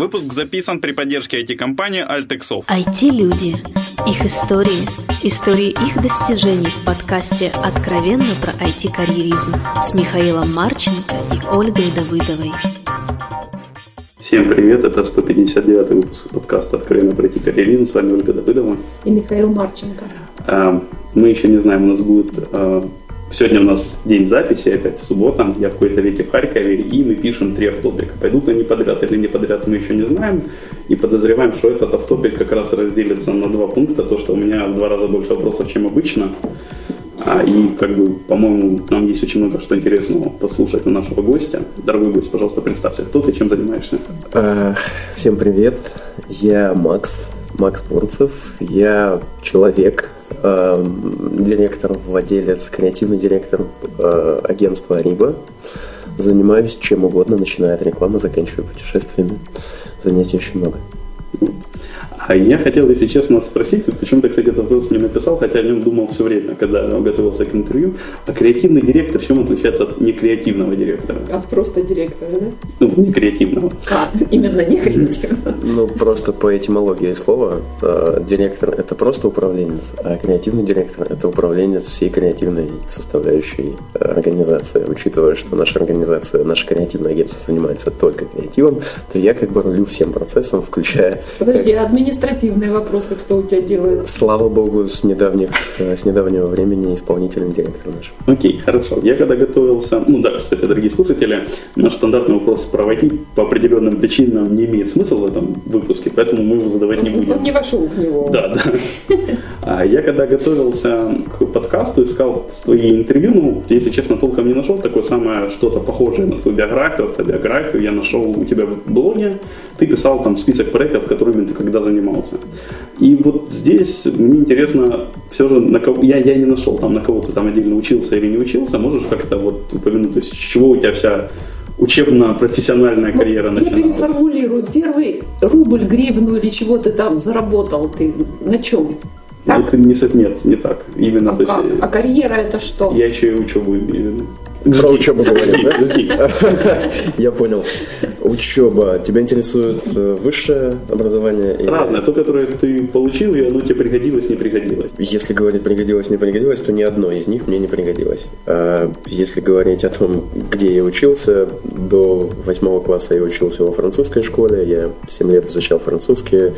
Выпуск записан при поддержке IT-компании Altexov. IT-люди. Их истории. Истории их достижений в подкасте «Откровенно про IT-карьеризм» с Михаилом Марченко и Ольгой Давыдовой. Всем привет, это 159 выпуск подкаста «Откровенно про IT-карьеризм». С вами Ольга Давыдова. И Михаил Марченко. А, мы еще не знаем, у нас будет а, Сегодня у нас день записи, опять суббота, я в какой-то веке в Харькове, и мы пишем три автопика. Пойдут они подряд или не подряд, мы еще не знаем, и подозреваем, что этот автопик как раз разделится на два пункта, то, что у меня в два раза больше вопросов, чем обычно, а, и, как бы, по-моему, нам есть очень много что интересного послушать у нашего гостя. Дорогой гость, пожалуйста, представься, кто ты, чем занимаешься? Э, всем привет, я Макс, Макс Бурцев, я человек, э, директор, владелец, креативный директор э, агентства «Ариба». Занимаюсь чем угодно, начиная от рекламы, заканчивая путешествиями. Занятий очень много. А я хотел, если честно, спросить, почему-то, кстати, этот вопрос не написал, хотя о нем думал все время, когда готовился к интервью. А креативный директор чем отличается от некреативного директора? От просто директора, да? Ну, не креативного. А, именно не креативного. Ну, просто по этимологии слова, э, директор – это просто управленец, а креативный директор – это управленец всей креативной составляющей организации. Учитывая, что наша организация, наше креативное агентство занимается только креативом, то я как бы рулю всем процессом, включая… Подожди, администрация административные вопросы кто у тебя делает? Слава богу, с, недавних, э, с недавнего времени исполнительный директор наш. Окей, хорошо. Я когда готовился, ну да, кстати, дорогие слушатели, наш стандартный вопрос про IT по определенным причинам не имеет смысла в этом выпуске, поэтому мы его задавать не будем. Он не вошел в него. Да, да. А я когда готовился к подкасту, искал свои интервью, ну, если честно, толком не нашел, такое самое что-то похожее на твою биографию, автобиографию я нашел у тебя в блоге. Ты писал там список проектов, которыми ты когда занимался занимался. И вот здесь мне интересно, все же, на кого, я, я не нашел там, на кого ты там отдельно учился или не учился, можешь как-то вот упомянуть, то есть с чего у тебя вся учебно-профессиональная карьера ну, начиналась? Я переформулирую. Первый рубль, гривну или чего ты там заработал, ты на чем? Так? Ну, не, нет, не так. Именно, а, то есть, как? а карьера это что? Я еще и учебу имею в виду. Про учебу говорим, да? Я понял. Учеба. Тебя интересует э, высшее образование? Разное. То, которое ты получил, и оно тебе пригодилось, не пригодилось. Если говорить пригодилось, не пригодилось, то ни одно из них мне не пригодилось. А если говорить о том, где я учился, до восьмого класса я учился во французской школе. Я 7 лет изучал французский.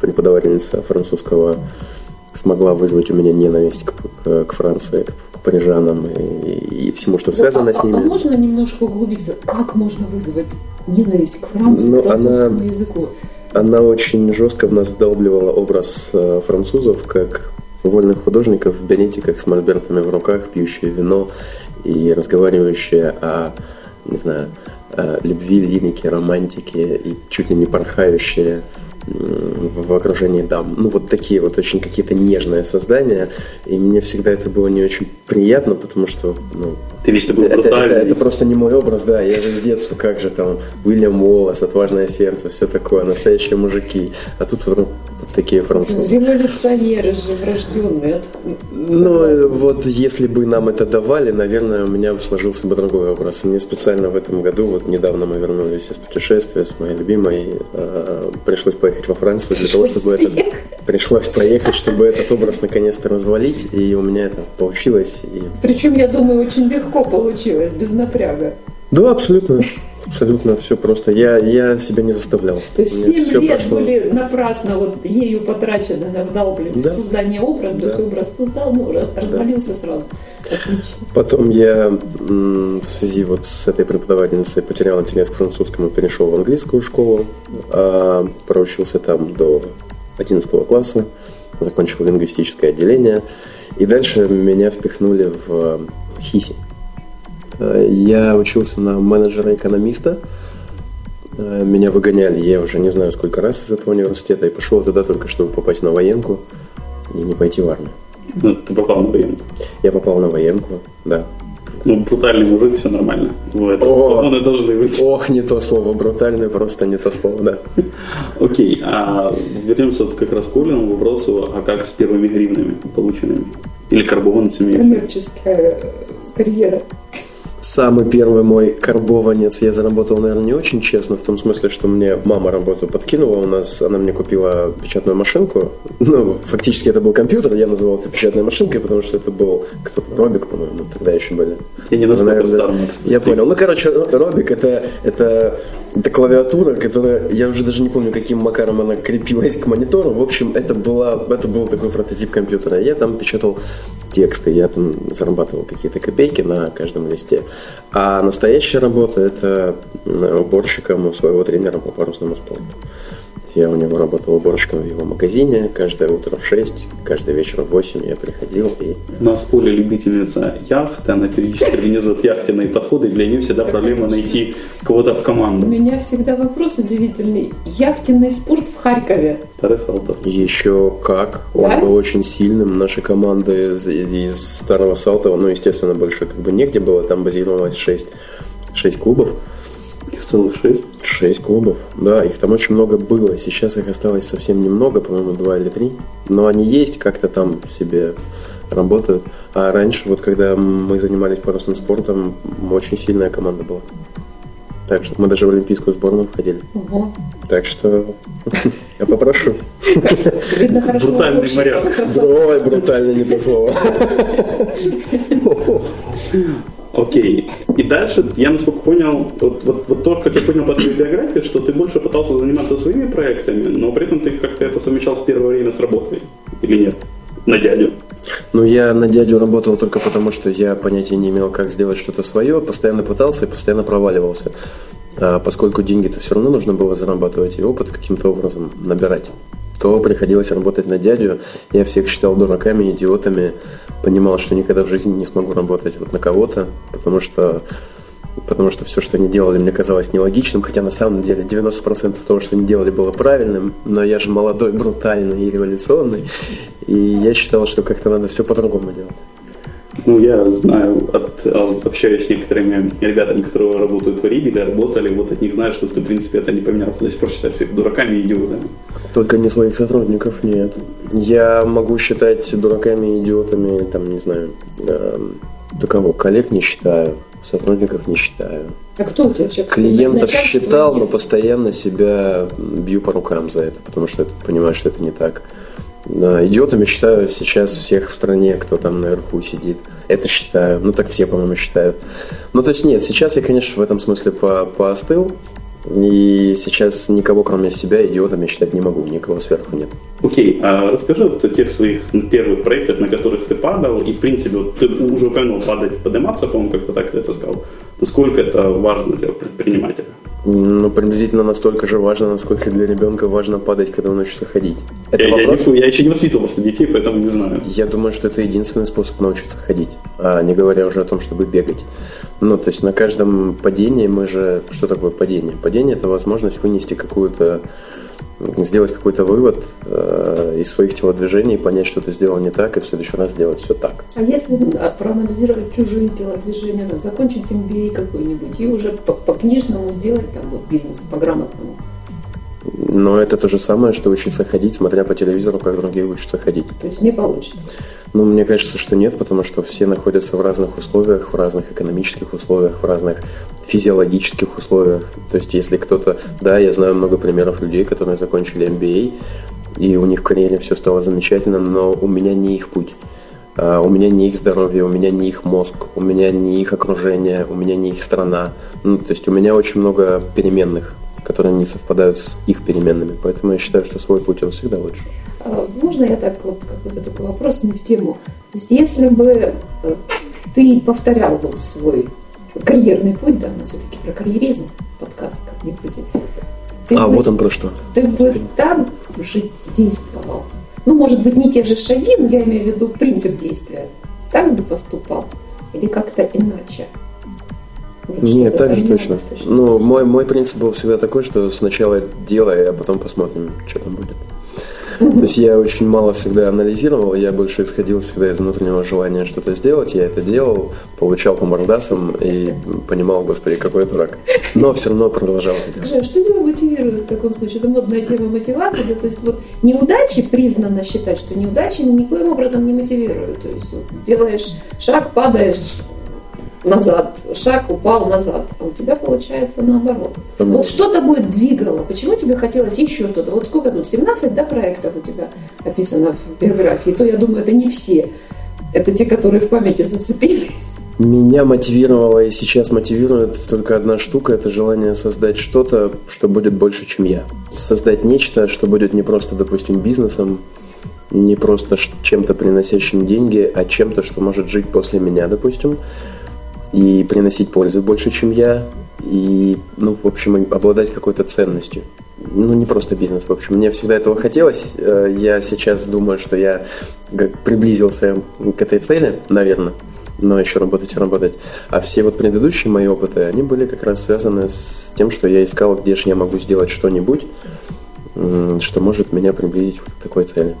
Преподавательница французского смогла вызвать у меня ненависть к, к, к Франции, к парижанам и, и всему, что связано а, с ними. А можно немножко углубиться? Как можно вызвать ненависть к Франции, ну, к французскому она, языку? Она очень жестко в нас вдалбливала образ э, французов как вольных художников в беретиках с мольбертами в руках, пьющие вино и разговаривающие о, не знаю, о любви, лирике, романтике и чуть ли не порхающие в окружении дам. Ну, вот такие вот очень какие-то нежные создания. И мне всегда это было не очень приятно, потому что, ну, ты весь такой это, это, это просто не мой образ, да. Я же с детства, как же там, Уильям Уоллес, Отважное сердце, все такое, настоящие мужики. А тут вдруг такие французы. Революционеры же врожденные. Ну, вот если бы нам это давали, наверное, у меня сложился бы другой образ. Мне специально в этом году, вот недавно мы вернулись из путешествия с моей любимой, э, пришлось поехать во Францию для того, чтобы это... Пришлось поехать, чтобы этот образ наконец-то развалить, и у меня это получилось. И... Причем, я думаю, очень легко получилось, без напряга. Да, абсолютно. Абсолютно все просто. Я, я себя не заставлял. То есть 7 лет прошло... были напрасно вот ею потрачены на вдалбливание, да. создание образа, да. образ создал, ну, развалился да. сразу. Отлично. Потом я в связи вот с этой преподавательницей потерял интерес к французскому, перешел в английскую школу, а, проучился там до 11 класса, закончил лингвистическое отделение, и дальше меня впихнули в ХИСИ. Э, я учился на менеджера-экономиста. Э, меня выгоняли, я уже не знаю сколько раз из этого университета, и пошел туда только, чтобы попасть на военку и не пойти в армию. Ну, ты попал на военку? Я попал на военку, да. Ну, брутальный мужик, все нормально. Вот. О, Он и должны быть. Ох, не то слово. Брутальный просто не то слово, да. Окей, а вернемся вот как раз к Колину вопросу, а как с первыми гривнами полученными? Или карбованцами? Коммерческая карьера. Самый первый мой карбованец я заработал, наверное, не очень честно, в том смысле, что мне мама работу подкинула. У нас она мне купила печатную машинку. Ну, фактически это был компьютер, я называл это печатной машинкой, потому что это был кто-то Робик, по-моему, тогда еще были. Я не настолько наверное, стар, Я понял. Ну, короче, Робик это, это, это клавиатура, которая, я уже даже не помню, каким макаром она крепилась к монитору. В общем, это, была, это был такой прототип компьютера. Я там печатал тексты, я там зарабатывал какие-то копейки на каждом листе. А настоящая работа – это уборщиком у своего тренера по парусному спорту. Я у него работал уборщиком в его магазине. Каждое утро в 6, каждый вечер в 8 я приходил и... У нас Поля любительница яхты, она периодически организует яхтенные подходы, и для нее всегда проблема найти кого-то в команду. У меня всегда вопрос удивительный. Яхтенный спорт в Харькове. Старый Салтов. Еще как. Он да? был очень сильным. Наши команды из, из Старого Салтова, ну, естественно, больше как бы негде было. Там базировалось 6, 6 клубов. Их целых шесть? Шесть клубов, да, их там очень много было. Сейчас их осталось совсем немного, по-моему, два или три. Но они есть, как-то там себе работают. А раньше, вот когда мы занимались парусным спортом, очень сильная команда была. Так что мы даже в олимпийскую сборную входили. Угу. Так что я попрошу. Видно, хорошо. Брутальный моряк. Ой, брутально не то слово. Окей. И дальше, я насколько понял, вот, вот, вот то, как я понял по твоей биографии, что ты больше пытался заниматься своими проектами, но при этом ты как-то это совмещал в первое время с работой. Или нет? На дядю. Ну, я на дядю работал только потому, что я понятия не имел, как сделать что-то свое, постоянно пытался и постоянно проваливался. А поскольку деньги-то все равно нужно было зарабатывать и опыт каким-то образом набирать, то приходилось работать на дядю. Я всех считал дураками, идиотами, понимал, что никогда в жизни не смогу работать вот на кого-то, потому что потому что все, что они делали, мне казалось нелогичным, хотя на самом деле 90% того, что они делали, было правильным, но я же молодой, брутальный и революционный, и я считал, что как-то надо все по-другому делать. Ну, я знаю, от, общаюсь с некоторыми ребятами, которые работают в Риге или работали, вот от них знаю, что ты, в принципе, это не поменялось. До сих пор считаешь всех дураками и идиотами. Только не своих сотрудников, нет. Я могу считать дураками и идиотами, там, не знаю, э, до кого? Коллег не считаю, сотрудников не считаю. А кто у тебя сейчас? Клиентов считал, но постоянно себя бью по рукам за это, потому что понимаю, что это не так. Идиотами считаю сейчас всех в стране, кто там наверху сидит. Это считаю. Ну, так все, по-моему, считают. Ну, то есть нет, сейчас я, конечно, в этом смысле по поостыл. И сейчас никого, кроме себя, идиотом я считать не могу, никого сверху нет. Окей, а расскажи вот о тех своих первых проектах, на которых ты падал, и, в принципе, вот ты уже упомянул падать, подниматься, по-моему, как-то так ты это сказал. Насколько это важно для предпринимателя? Ну, приблизительно настолько же важно, насколько для ребенка важно падать, когда он учится ходить. Это я, вопрос? Я, не, я еще не воспитывал просто детей, поэтому не знаю. Я думаю, что это единственный способ научиться ходить, а не говоря уже о том, чтобы бегать. Ну, то есть на каждом падении мы же... Что такое падение? Падение – это возможность вынести какую-то сделать какой-то вывод э, из своих телодвижений, понять, что ты сделал не так, и в следующий раз сделать все так. А если а, проанализировать чужие телодвижения, закончить MBA какой-нибудь и уже по книжному сделать там вот бизнес по грамотному? Но это то же самое, что учиться ходить, смотря по телевизору, как другие учатся ходить. То есть не получится? Ну, мне кажется, что нет, потому что все находятся в разных условиях, в разных экономических условиях, в разных физиологических условиях. То есть, если кто-то... Да, я знаю много примеров людей, которые закончили MBA, и у них в карьере все стало замечательно, но у меня не их путь. А, у меня не их здоровье, у меня не их мозг, у меня не их окружение, у меня не их страна. Ну, то есть у меня очень много переменных, которые не совпадают с их переменными. Поэтому я считаю, что свой путь он всегда лучше. А, можно я так вот какой-то такой вопрос не в тему? То есть если бы э, ты повторял вот свой карьерный путь, да, у нас все-таки про карьеризм подкаст, как ни крути. А, бы, вот он про что. Ты бы там же действовал. Ну, может быть, не те же шаги, но я имею в виду принцип действия. Так бы поступал или как-то иначе? Нет, так же точно. точно. Ну, мой, мой принцип был всегда такой, что сначала делай, а потом посмотрим, что там будет. То есть я очень мало всегда анализировал, я больше исходил всегда из внутреннего желания что-то сделать. Я это делал, получал по мордасам и понимал, господи, какой я дурак. Но все равно продолжал. Скажи, а что тебя мотивирует в таком случае? Это модная тема мотивации, да? То есть вот неудачи признано считать, что неудачи никоим образом не мотивируют. То есть вот, делаешь шаг, падаешь, назад, шаг упал назад, а у тебя получается наоборот. Конечно. Вот что тобой двигало? Почему тебе хотелось еще что-то? Вот сколько тут, 17 да, проектов у тебя описано в биографии, то я думаю, это не все. Это те, которые в памяти зацепились. Меня мотивировала и сейчас мотивирует только одна штука – это желание создать что-то, что будет больше, чем я. Создать нечто, что будет не просто, допустим, бизнесом, не просто чем-то приносящим деньги, а чем-то, что может жить после меня, допустим, и приносить пользу больше, чем я, и, ну, в общем, обладать какой-то ценностью. Ну, не просто бизнес, в общем. Мне всегда этого хотелось. Э, Я сейчас думаю, что я приблизился к этой цели, наверное но еще работать и работать. А все вот предыдущие мои опыты, они были как раз связаны с тем, что я искал, где же я могу сделать что-нибудь, что может меня приблизить к такой цели.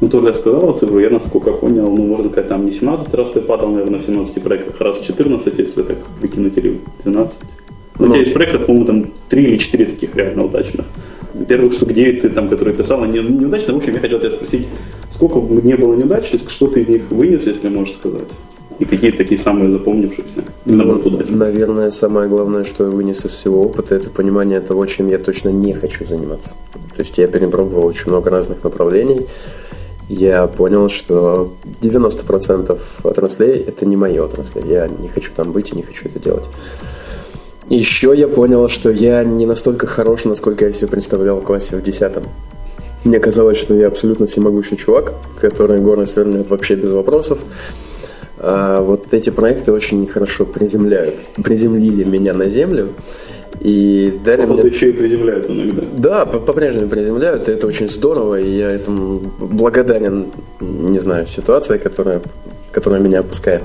Ну, Толя сказала цифру, я насколько понял, ну, можно сказать, там не 17 раз ты падал, наверное, в 17 проектах, а раз 14, если так выкинуть, или 12. Ну, у Ну. тебя есть проектов, по-моему, там 3 или 4 таких реально удачных. Первых штук 9 ты там, которые писала, не, неудачно. В общем, я хотел тебя спросить, сколько бы не было неудач, что ты из них вынес, если можешь сказать? И какие такие самые запомнившиеся? Наоборот, удачные? Наверное, самое главное, что я вынес из всего опыта, это понимание того, чем я точно не хочу заниматься. То есть я перепробовал очень много разных направлений. Я понял, что 90% отраслей – это не мои отрасли. Я не хочу там быть и не хочу это делать. Еще я понял, что я не настолько хорош, насколько я себе представлял в классе в 10 Мне казалось, что я абсолютно всемогущий чувак, который горы свернет вообще без вопросов. А вот эти проекты очень хорошо приземляют, приземлили меня на землю и дали Походу, мне... еще и приземляют иногда. Да, по- по-прежнему приземляют, и это очень здорово, и я этому благодарен, не знаю, ситуации, которая, которая меня опускает.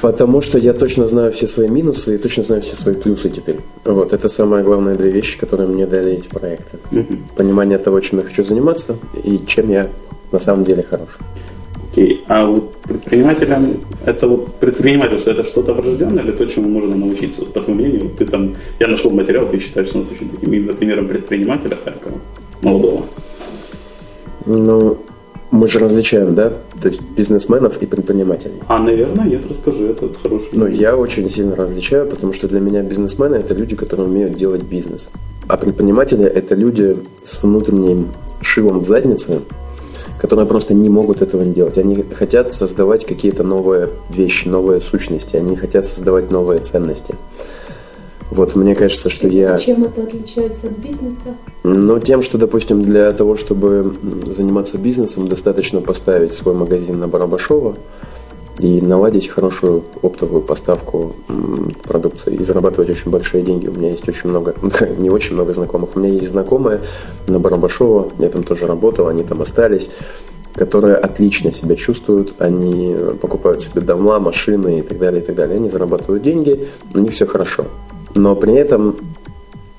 Потому что я точно знаю все свои минусы и точно знаю все свои плюсы теперь. Вот, это самые главные две вещи, которые мне дали эти проекты. Понимание того, чем я хочу заниматься и чем я на самом деле хорош. Окей, а вот предпринимателям, это вот предпринимательство, это что-то врожденное или то, чему можно научиться? По твоему мнению, ты там, я нашел материал, ты считаешь нас очень таким именно примером предпринимателя Харькова, молодого. Ну, мы же различаем, да? То есть бизнесменов и предпринимателей. А, наверное, нет, расскажи, это хороший. Ну, я очень сильно различаю, потому что для меня бизнесмены – это люди, которые умеют делать бизнес. А предприниматели – это люди с внутренним шилом в заднице, которые просто не могут этого не делать. Они хотят создавать какие-то новые вещи, новые сущности, они хотят создавать новые ценности. Вот мне кажется, что я... Чем это отличается от бизнеса? Ну, тем, что, допустим, для того, чтобы заниматься бизнесом, достаточно поставить свой магазин на Барабашова и наладить хорошую оптовую поставку продукции и зарабатывать очень большие деньги. У меня есть очень много, не очень много знакомых. У меня есть знакомые на Барабашова, я там тоже работал, они там остались которые отлично себя чувствуют, они покупают себе дома, машины и так далее, и так далее. Они зарабатывают деньги, у них все хорошо. Но при этом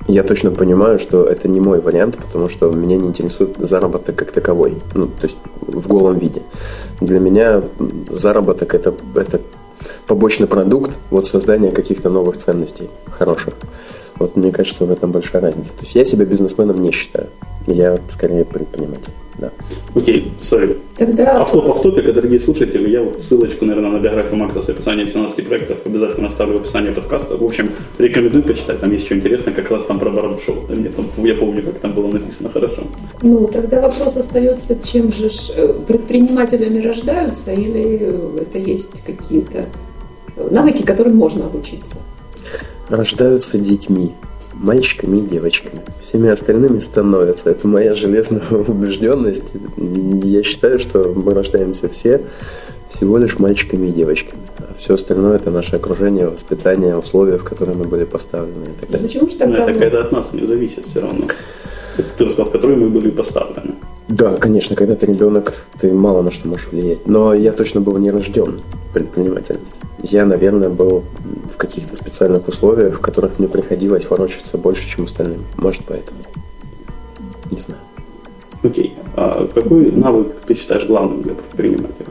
я точно понимаю, что это не мой вариант, потому что меня не интересует заработок как таковой, ну, то есть в голом виде. Для меня заработок это, это побочный продукт вот создания каких-то новых ценностей хороших. Вот мне кажется, в этом большая разница. То есть я себя бизнесменом не считаю. Я скорее предприниматель. Да. Окей, сори. Тогда Автоп автопика, дорогие слушатели, я вот ссылочку, наверное, на биографию Макса с описанием 17 проектов обязательно оставлю в описании подкаста. В общем, рекомендую почитать, там есть что интересное, как раз там про барбершоп. Да, мне там, я помню, как там было написано хорошо. Ну, тогда вопрос остается, чем же ж, э, предпринимателями рождаются или э, это есть какие-то э, навыки, которым можно обучиться? Рождаются детьми, мальчиками и девочками. Всеми остальными становятся. Это моя железная убежденность. Я считаю, что мы рождаемся все всего лишь мальчиками и девочками. А все остальное это наше окружение, воспитание, условия, в которые мы были поставлены и так далее. Почему же тогда... это ну, когда от нас не зависит все равно. Это Ты рассказал, в которые мы были поставлены. Да, конечно, когда ты ребенок, ты мало на что можешь влиять. Но я точно был не рожден предпринимателем. Я, наверное, был в каких-то специальных условиях, в которых мне приходилось ворочаться больше, чем остальным. Может, поэтому. Не знаю. Окей, а какой навык ты считаешь главным для предпринимателя?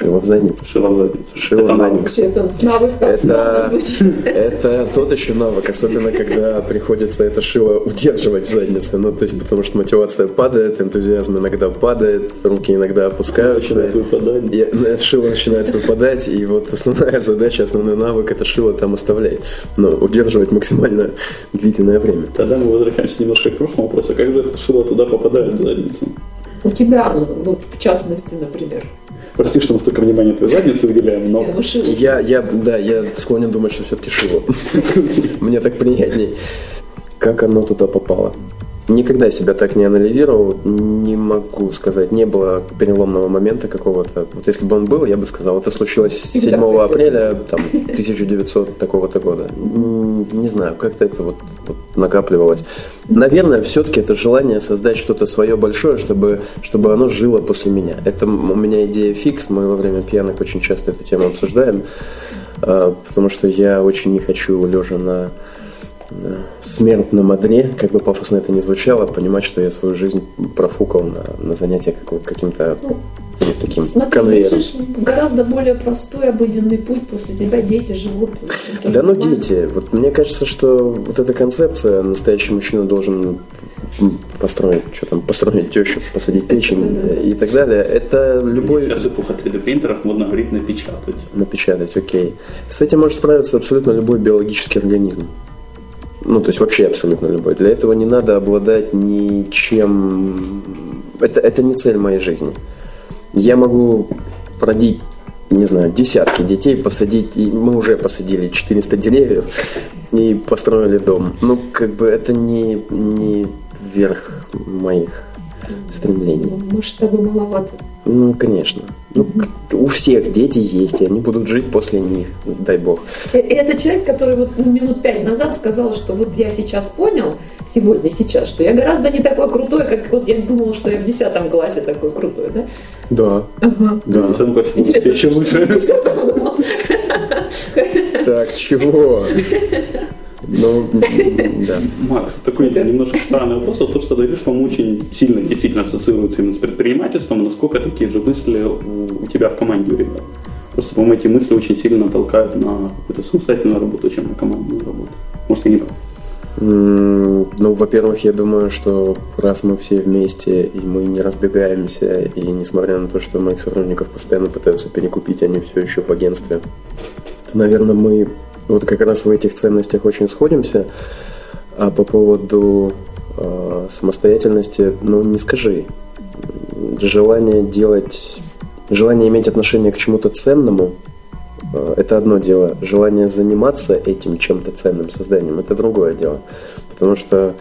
Шило в задницу. Шило в задницу. Шило Это в навык. задницу. Это навык Это, это тот еще навык, особенно когда приходится это шило удерживать в заднице. Ну, то есть, потому что мотивация падает, энтузиазм иногда падает, руки иногда опускаются. Начинает выпадать. И, ну, шило начинает выпадать, и вот основная задача, основной навык это шило там оставлять. Но удерживать максимально длительное время. Тогда мы возвращаемся немножко к прошлому вопросу. Как же это шило туда попадает в задницу? У тебя, ну, вот в частности, например. Прости, что мы столько внимания твоей заднице выделяем, но Я. Я, да, я склонен думать, что все-таки шило. Мне так приятней. Как оно туда попало? Никогда себя так не анализировал, не могу сказать. Не было переломного момента какого-то. Вот если бы он был, я бы сказал, это случилось Всегда 7 хотел. апреля там, 1900 такого-то года. Не знаю, как-то это вот, вот накапливалось. Наверное, все-таки это желание создать что-то свое большое, чтобы, чтобы оно жило после меня. Это у меня идея фикс, мы во время пьянок очень часто эту тему обсуждаем, а, потому что я очень не хочу, лежа на смертном одре, как бы пафосно это ни звучало, понимать, что я свою жизнь профукал на, на занятия каким-то Ну, таким Смотри, конвейером. видишь, гораздо более простой, обыденный путь. После тебя дети живут. Да ну нормально. дети, вот мне кажется, что вот эта концепция, настоящий мужчина должен построить, что там, построить тещу, посадить печень и так далее, это любой... сейчас эпоха 3D принтеров модно говорить напечатать. напечатать, окей. С этим может справиться абсолютно любой биологический организм. Ну, то есть вообще абсолютно любой. Для этого не надо обладать ничем... Это, это не цель моей жизни. Я могу родить, не знаю, десятки детей, посадить, и мы уже посадили 400 деревьев и построили дом. Ну, как бы это не, не верх моих стремлений. Ну, Масштабы маловато. Ну, конечно. Ну, у всех дети есть, и они будут жить после них, дай бог. Э, Это человек, который вот ну, минут пять назад сказал, что вот я сейчас понял, сегодня, сейчас, что я гораздо не такой крутой, как вот я думал, что я в десятом классе такой крутой, да? Да, Ага. да. В десятом классе Интересно, еще думал. Так, чего? Ну, м, да. Марк, такой немножко странный вопрос. То, что ты говоришь, вам очень сильно действительно ассоциируется именно с предпринимательством. Насколько такие же мысли у, тебя в команде у ребят? Просто, по-моему, эти мысли очень сильно толкают на какую-то самостоятельную работу, чем на командную работу. Может, я не прав? Ну, во-первых, я думаю, что раз мы все вместе, и мы не разбегаемся, и несмотря на то, что моих сотрудников постоянно пытаются перекупить, они все еще в агентстве, то, наверное, мы вот как раз в этих ценностях очень сходимся. А по поводу э, самостоятельности, ну, не скажи. Желание делать, желание иметь отношение к чему-то ценному, Э, Это одно дело. Желание заниматься этим чем-то ценным созданием – это другое дело. Потому что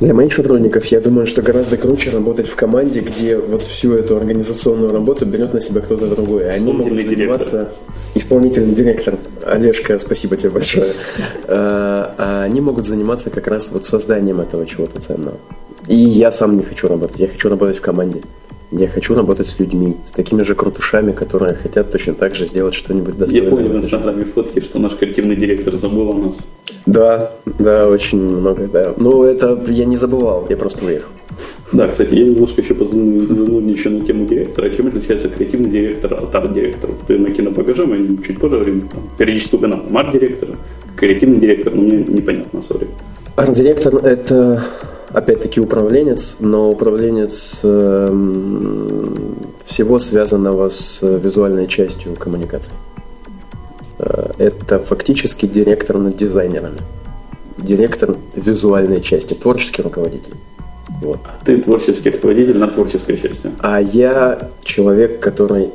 для моих сотрудников я думаю, что гораздо круче работать в команде, где вот всю эту организационную работу берет на себя кто-то другой. Они могут Исполнительный директор. Исполнительный директор. Олежка, спасибо тебе большое. Э, а Они могут заниматься как раз вот созданием этого чего-то ценного. И я сам не хочу работать. Я хочу работать в команде. Я хочу работать с людьми, с такими же крутушами, которые хотят точно так же сделать что-нибудь Я достойное. понял в инстаграме фотки, что наш креативный директор забыл о нас. Да, да, очень много, да. Ну, это я не забывал, я просто уехал. Да, кстати, я немножко еще занудничаю на тему директора. Чем отличается креативный директор от арт-директора? Ты на кинопокажи, мы чуть позже там, периодически упоминаем арт-директор, креативный директор, но мне непонятно, сори. Арт-директор – это, опять-таки, управленец, но управленец эм, всего связанного с визуальной частью коммуникации. Э, Это фактически директор над дизайнерами. Директор визуальной части, творческий руководитель. Вот. Ты творческий руководитель на творческой части. А я человек, который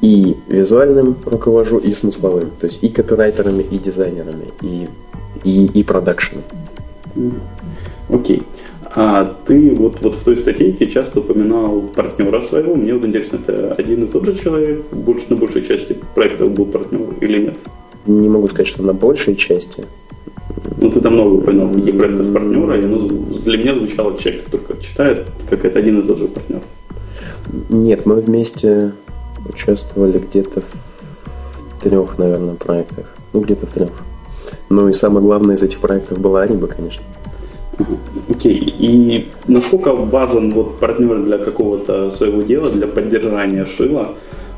и визуальным руковожу, и смысловым. То есть и копирайтерами, и дизайнерами, и, и, и продакшеном. Окей. А ты вот, вот в той статейке часто упоминал партнера своего. Мне вот интересно, это один и тот же человек? Больше, на большей части проектов был партнер или нет? Не могу сказать, что на большей части. Ну, ты там много упоминал, в каких проектах партнера, и оно для меня звучало, человек читает, как это один и тот же партнер. Нет, мы вместе участвовали где-то в трех, наверное, проектах. Ну, где-то в трех. Ну и самое главное из этих проектов была Ариба, конечно. Окей. И насколько важен вот партнер для какого-то своего дела, для поддержания шила?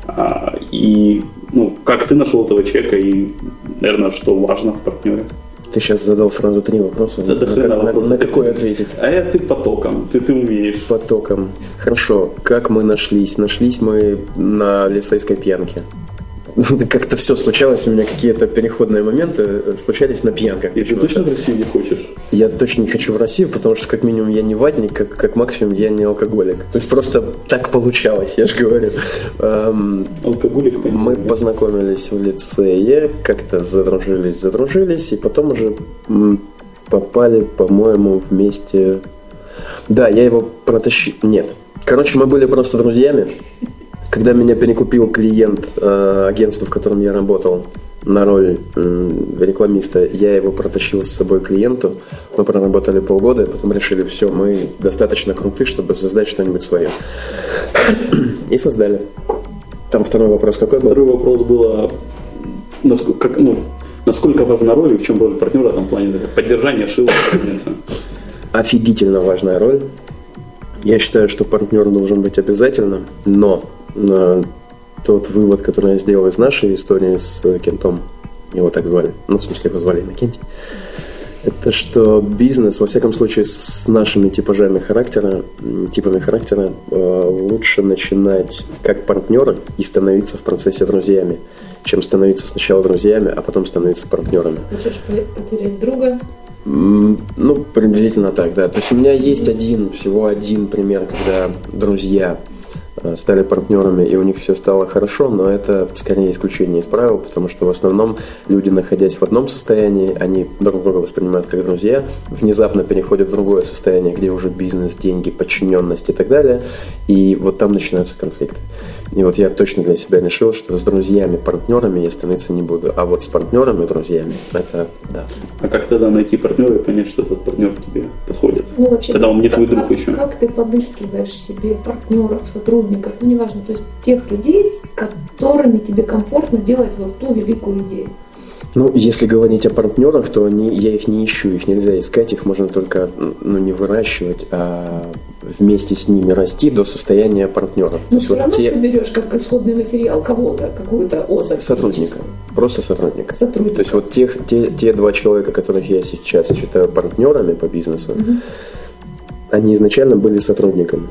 А, и ну, как ты нашел этого человека и, наверное, что важно в партнере? Ты сейчас задал сразу три вопроса. Да, на, хрена на- вопросов. на какой ответить? А я ты потоком, ты, ты умеешь. Потоком. Хорошо. Как мы нашлись? Нашлись мы на лицейской пьянке. Как-то все случалось, у меня какие-то переходные моменты э, случались на пьянках. И ты точно в Россию не хочешь? Я точно не хочу в Россию, потому что как минимум я не ватник, как, как максимум я не алкоголик. То есть просто так получалось, я же говорю. Эм, Алкоголик, мы познакомились в лицее, как-то задружились, задружились, и потом уже попали, по-моему, вместе. Да, я его протащил. Нет. Короче, мы были просто друзьями. Когда меня перекупил клиент э, агентства, в котором я работал, на роль м, рекламиста, я его протащил с собой клиенту. Мы проработали полгода, и потом решили, все, мы достаточно круты, чтобы создать что-нибудь свое. И создали. Там второй вопрос какой был? Второй вопрос было, насколько, как, ну, насколько важна роль и в чем роль партнера в этом плане поддержания шила офигительно важная роль. Я считаю, что партнер должен быть обязательно, но э, тот вывод, который я сделал из нашей истории с э, Кентом, его так звали, ну, в смысле, его звали Иннокентий, это что бизнес, во всяком случае, с нашими типажами характера, типами характера, э, лучше начинать как партнеры и становиться в процессе друзьями, чем становиться сначала друзьями, а потом становиться партнерами. Хочешь по- потерять друга, Ну, приблизительно так, да. То есть у меня есть один, всего один пример, когда друзья стали партнерами, и у них все стало хорошо, но это скорее исключение из правил, потому что в основном люди, находясь в одном состоянии, они друг друга воспринимают как друзья, внезапно переходят в другое состояние, где уже бизнес, деньги, подчиненность и так далее, и вот там начинаются конфликты. И вот я точно для себя решил, что с друзьями, партнерами я становиться не буду, а вот с партнерами, друзьями, это да. А как тогда найти партнера и понять, что этот партнер тебе подходит? Ну, вообще, Когда он не как, твой друг как- еще. Как ты подыскиваешь себе партнеров, сотрудников, ну, неважно, то есть тех людей, с которыми тебе комфортно делать вот ту великую идею. Ну, если говорить о партнерах, то они, я их не ищу, их нельзя искать, их можно только ну, не выращивать, а вместе с ними расти до состояния Но есть все вот равно те ты берешь как исходный материал кого-то, какую-то особь. сотрудника, просто сотрудника. Сотрудника. То есть вот тех, те, те два человека, которых я сейчас считаю партнерами по бизнесу, они изначально были сотрудниками.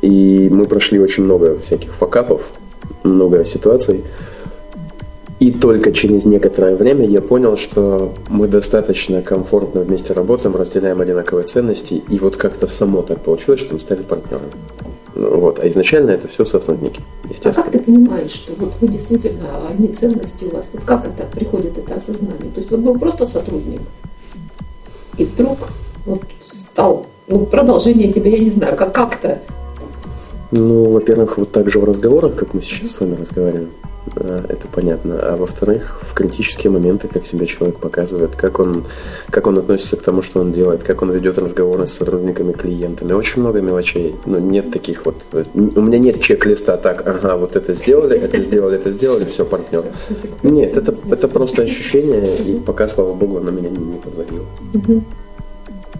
И мы прошли очень много всяких факапов, много ситуаций. И только через некоторое время я понял, что мы достаточно комфортно вместе работаем, разделяем одинаковые ценности, и вот как-то само так получилось, что мы стали партнерами. Ну, Вот. А изначально это все сотрудники, А естественно. как ты понимаешь, что вот вы действительно одни ценности у вас? Вот как это приходит, это осознание? То есть вот был просто сотрудник, и вдруг вот стал, ну, продолжение тебе, я не знаю, как как-то. Ну, во-первых, вот так же в разговорах, как мы сейчас с вами разговариваем, э, это понятно. А во-вторых, в критические моменты, как себя человек показывает, как он, как он относится к тому, что он делает, как он ведет разговоры с сотрудниками, клиентами. Очень много мелочей. Ну, нет таких вот... э, У меня нет чек-листа так, ага, вот это сделали, это сделали, это сделали, все, партнер. Нет, это, это просто ощущение, и пока, слава богу, оно меня не, не подводило.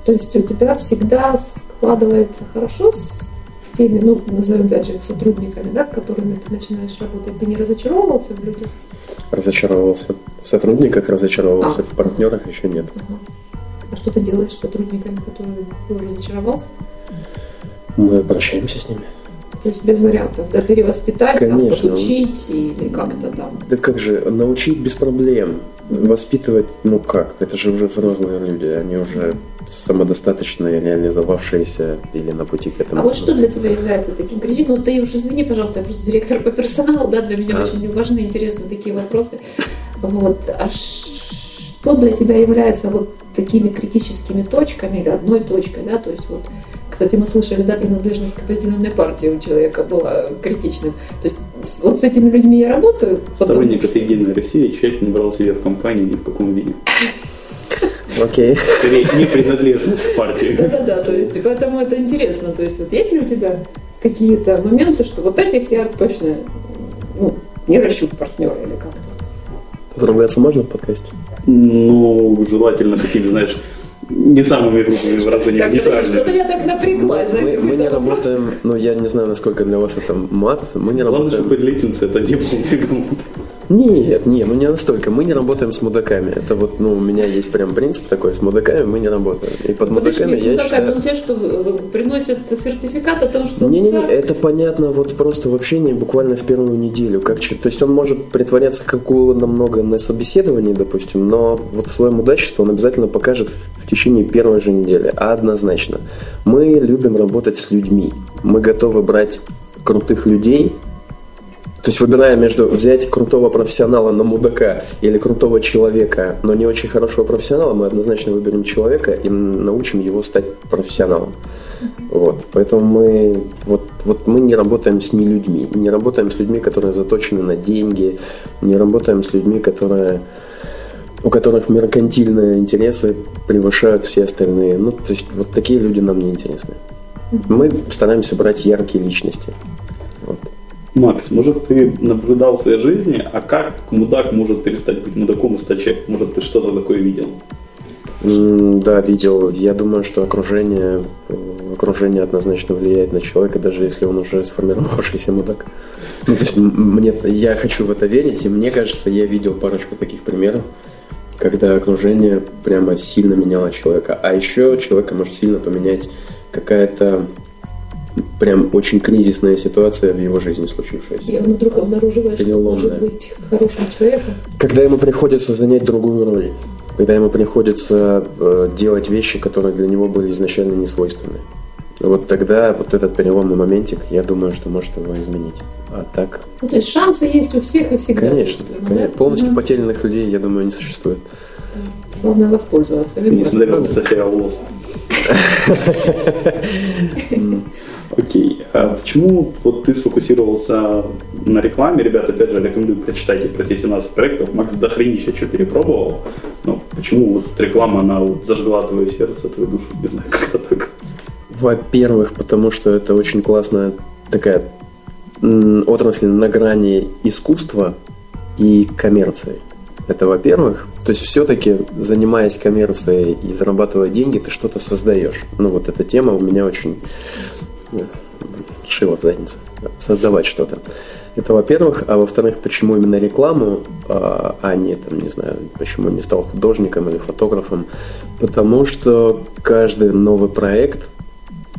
То есть у тебя всегда складывается хорошо с теми, ну, назовем опять же, сотрудниками, да, которыми ты начинаешь работать. Ты не разочаровывался в людях? Разочаровался. В сотрудниках разочаровался, А. в партнерах еще нет. А что ты делаешь с сотрудниками, которые ну, разочаровался? Мы прощаемся с ними. То есть без вариантов, да, перевоспитать, там, Конечно. подучить или как-то там. Да как же, научить без проблем. Воспитывать, ну как, это же уже взрослые люди, они уже самодостаточные, реализовавшиеся или на пути к этому. А вот что для тебя является таким критичным? Ну, ты уж извини, пожалуйста, я просто директор по персоналу, да, для меня А. очень важны, интересны такие вопросы. Вот. А что для тебя является вот такими критическими точками или одной точкой, да, то есть вот кстати, мы слышали, да, принадлежность к определенной партии у человека была критичным. То есть вот с этими людьми я работаю. Сторонник что- этой единой России человек не брал себе в компании ни в каком виде. Окей. Скорее, не принадлежность к партии. Да-да-да, то есть поэтому это интересно. То есть вот есть ли у тебя какие-то моменты, что вот этих я точно ну, не ращу в партнера или как-то? Поругаться можно в подкасте? Ну, желательно такими, знаешь, не самыми грубыми выражениями, Так, не что-то я так напряглась. за Мы, мы не вопрос. работаем, ну я не знаю, насколько для вас это мат, мы не Главное, работаем... чтобы для iTunes это не был. Нет, нет, ну не настолько. Мы не работаем с мудаками. Это вот, ну, у меня есть прям принцип такой, с мудаками мы не работаем. И под Подожди, мудаками я ну, считаю... он тебе что, приносит сертификат о том, что... Не-не-не, мудак? это понятно вот просто в общении буквально в первую неделю. Как, то есть он может притворяться как угодно много на собеседовании, допустим, но вот свое мудачество он обязательно покажет в, в течение первой же недели. Однозначно. Мы любим работать с людьми. Мы готовы брать крутых людей, то есть выбирая между взять крутого профессионала на мудака или крутого человека, но не очень хорошего профессионала, мы однозначно выберем человека и научим его стать профессионалом. Вот. Поэтому мы, вот, вот мы не работаем с не людьми, не работаем с людьми, которые заточены на деньги, не работаем с людьми, которые у которых меркантильные интересы превышают все остальные. Ну, то есть вот такие люди нам не интересны. Мы стараемся брать яркие личности. Макс, может, ты наблюдал в своей жизни, а как мудак может перестать быть мудаком и стать человеком? Может, ты что-то такое видел? Да, видел. Я думаю, что окружение, окружение однозначно влияет на человека, даже если он уже сформировавшийся мудак. Ну, то есть мне, я хочу в это верить, и мне кажется, я видел парочку таких примеров, когда окружение прямо сильно меняло человека. А еще человека может сильно поменять какая-то прям очень кризисная ситуация в его жизни случившаяся. И он вдруг обнаруживает, что он может быть хорошим человеком. Когда ему приходится занять другую роль, когда ему приходится э, делать вещи, которые для него были изначально не свойственны. Вот тогда вот этот переломный моментик, я думаю, что может его изменить. А так, Ну, то есть шансы есть у всех и всегда. конечно, конечно. да? полностью Мгм. потерянных людей, я думаю, не существует. Главное воспользоваться. Видно, Несмотря на сериал. Окей. А почему вот ты сфокусировался на рекламе? Ребята, опять же, рекомендую прочитайте про те 17 проектов. Макс дохренища что перепробовал. Но почему вот реклама, она вот зажгла твое сердце, твою душу? Не знаю, как-то так. Во-первых, потому что это очень классная такая отрасль на грани искусства и коммерции. Это во-первых. То есть все-таки, занимаясь коммерцией и зарабатывая деньги, ты что-то создаешь. Ну вот эта тема у меня очень э, шила в заднице. Создавать что-то. Это во-первых. А во-вторых, почему именно рекламу, а а не, там, не знаю, почему не стал художником или фотографом? Потому что каждый новый проект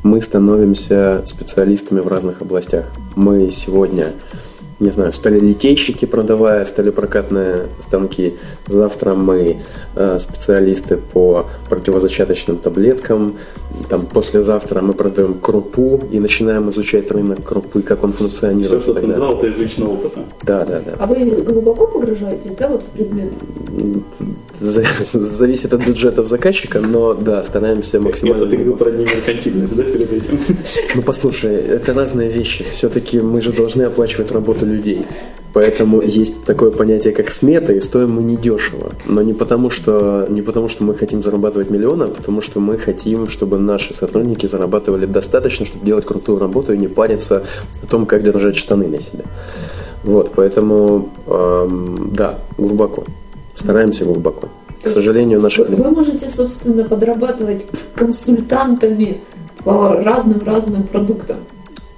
мы становимся специалистами в разных областях. Мы сегодня, не знаю, стали литейщики, продавая сталепрокатные станки. Завтра мы э, специалисты по противозачаточным таблеткам. Там, послезавтра мы продаем крупу и начинаем изучать рынок крупы, как он Все, функционирует. что и так ты назвал, это из личного опыта. Да, да, да. А вы глубоко погружаетесь, да, вот в предмет? За- Зависит от бюджетов заказчика, но да, стараемся максимально... Это ты говорил про немеркантильность, да, перед этим? Ну послушай, это разные вещи. Все-таки мы же должны оплачивать работу людей. Поэтому есть такое понятие, как смета, и стоим мы недешево. Но не потому, что, не потому, что мы хотим зарабатывать миллионы, а потому что мы хотим, чтобы наши сотрудники зарабатывали достаточно, чтобы делать крутую работу и не париться о том, как держать штаны на себе. Вот, поэтому, эм, да, глубоко. Стараемся глубоко. К сожалению, наши Вы, вы можете, собственно, подрабатывать консультантами по разным-разным продуктам.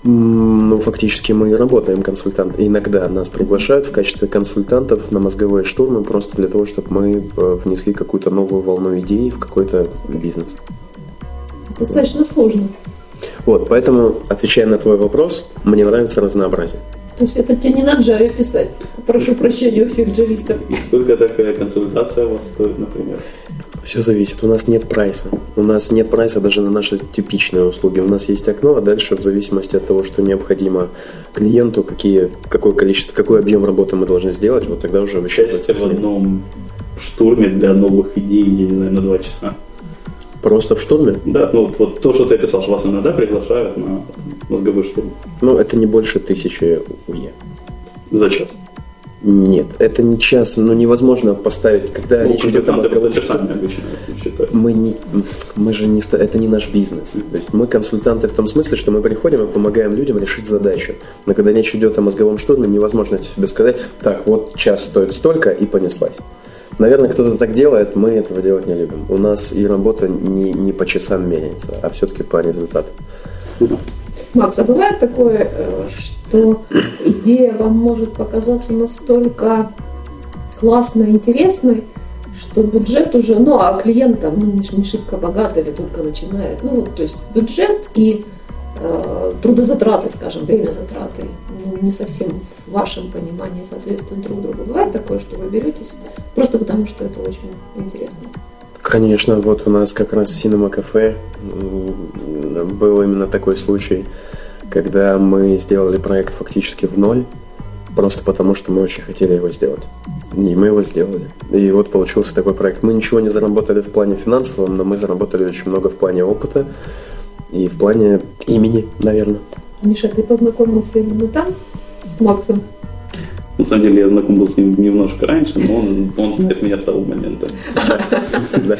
Ну, фактически мы и работаем консультант. Иногда нас приглашают в качестве консультантов на мозговые штурмы просто для того, чтобы мы э, внесли какую-то новую волну идей в какой-то бизнес. Достаточно сложно. Вот, поэтому, отвечая на твой вопрос, мне нравится разнообразие. То есть это тебе не на джаве писать. Прошу прощения у всех джавистов. И сколько такая консультация у вас стоит, например? Все зависит. У нас нет прайса. У нас нет прайса даже на наши типичные услуги. У нас есть окно, а дальше в зависимости от того, что необходимо клиенту, какие, какое количество, какой объем работы мы должны сделать, вот тогда уже Участие в одном штурме для новых идей, я не знаю, на два часа. Просто в штурме? Да, ну вот, вот то, что ты описал, что вас иногда приглашают на мозговой штурм Ну, это не больше тысячи УЕ. за час. Нет, это не час, ну невозможно поставить, когда Ну, речь идет о мозговом часами обычно. Мы не, мы же не, это не наш бизнес. То есть мы консультанты в том смысле, что мы приходим и помогаем людям решить задачу. Но когда речь идет о мозговом штурме, невозможно себе сказать, так, вот час стоит столько и понеслась. Наверное, кто-то так делает, мы этого делать не любим. У нас и работа не, не по часам меняется, а все-таки по результату. Макс, а бывает такое, э, что идея вам может показаться настолько классной, интересной, что бюджет уже, ну а клиент там ну, не, шибко богатый или только начинает, ну вот, то есть бюджет и э, трудозатраты, скажем, время затраты ну, не совсем в вашем понимании соответствуют друг другу. Бывает такое, что вы беретесь просто потому, что это очень интересно? Конечно, вот у нас как раз в Cinema Cafe был именно такой случай, когда мы сделали проект фактически в ноль, просто потому что мы очень хотели его сделать. И мы его сделали. И вот получился такой проект. Мы ничего не заработали в плане финансовом, но мы заработали очень много в плане опыта и в плане имени, наверное. Миша, ты познакомился именно там с Максом? На самом деле я знаком был с ним немножко раньше, но он, он знает меня с того момента.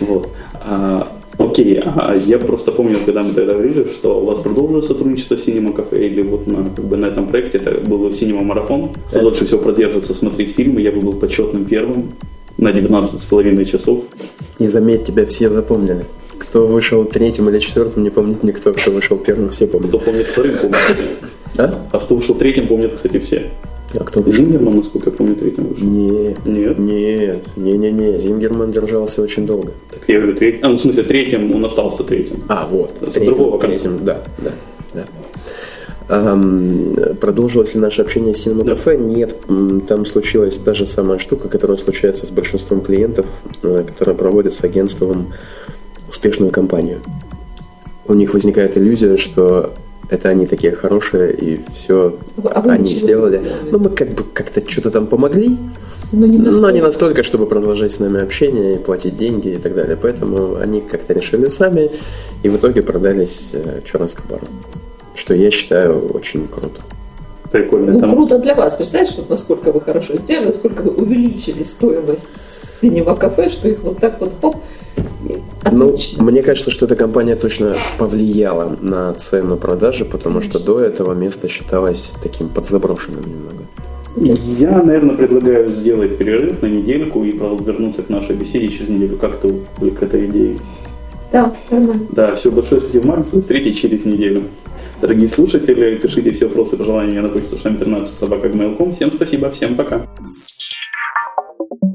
Вот. Окей, а я просто помню, когда мы тогда говорили, что у вас продолжилось сотрудничество с Cinema Cafe, или вот на, как бы на этом проекте это был Cinema Марафон, кто дольше всего продержится смотреть фильмы, я бы был почетным первым на 19 с половиной часов. И заметь, тебя все запомнили. Кто вышел третьим или четвертым, не помнит никто. Кто вышел первым, все помнят. Кто помнит вторым, помнит. А? а кто вышел третьим, помнят, кстати, все. А кто вышел? Зингерман, насколько я помню, третьим вышел. Нет. Нет? Нет. Не-не-не. Зингерман держался очень долго. Так я говорю, третьим. А, ну, в смысле, третьим он остался третьим. А, вот. С третьим, другого конца. Третьим, да, да, да. Um, продолжилось ли наше общение с Cinema Cafe? Да. Нет, там случилась та же самая штука, которая случается с большинством клиентов, э, которая проводит с агентством успешную компанию. У них возникает иллюзия, что это они такие хорошие, и все а они сделали. Ну, мы как бы как-то что-то там помогли, но не, но не настолько, чтобы продолжать с нами общение и платить деньги и так далее. Поэтому они как-то решили сами, и в итоге продались э, Чураскобару. Что я считаю очень круто. Прикольно. Ну, там... круто для вас. Представляешь, вот насколько вы хорошо сделали, сколько вы увеличили стоимость синего кафе, что их вот так вот ну, мне кажется, что эта компания точно повлияла на цену продажи, потому что до этого место считалось таким подзаброшенным немного. Я, наверное, предлагаю сделать перерыв на недельку и вернуться к нашей беседе через неделю. Как ты к этой идее? Да, нормально. Да, все, большое спасибо, Макс. Встретить через неделю. Дорогие слушатели, пишите все вопросы, пожелания на почту шам13 собака Всем спасибо, всем пока.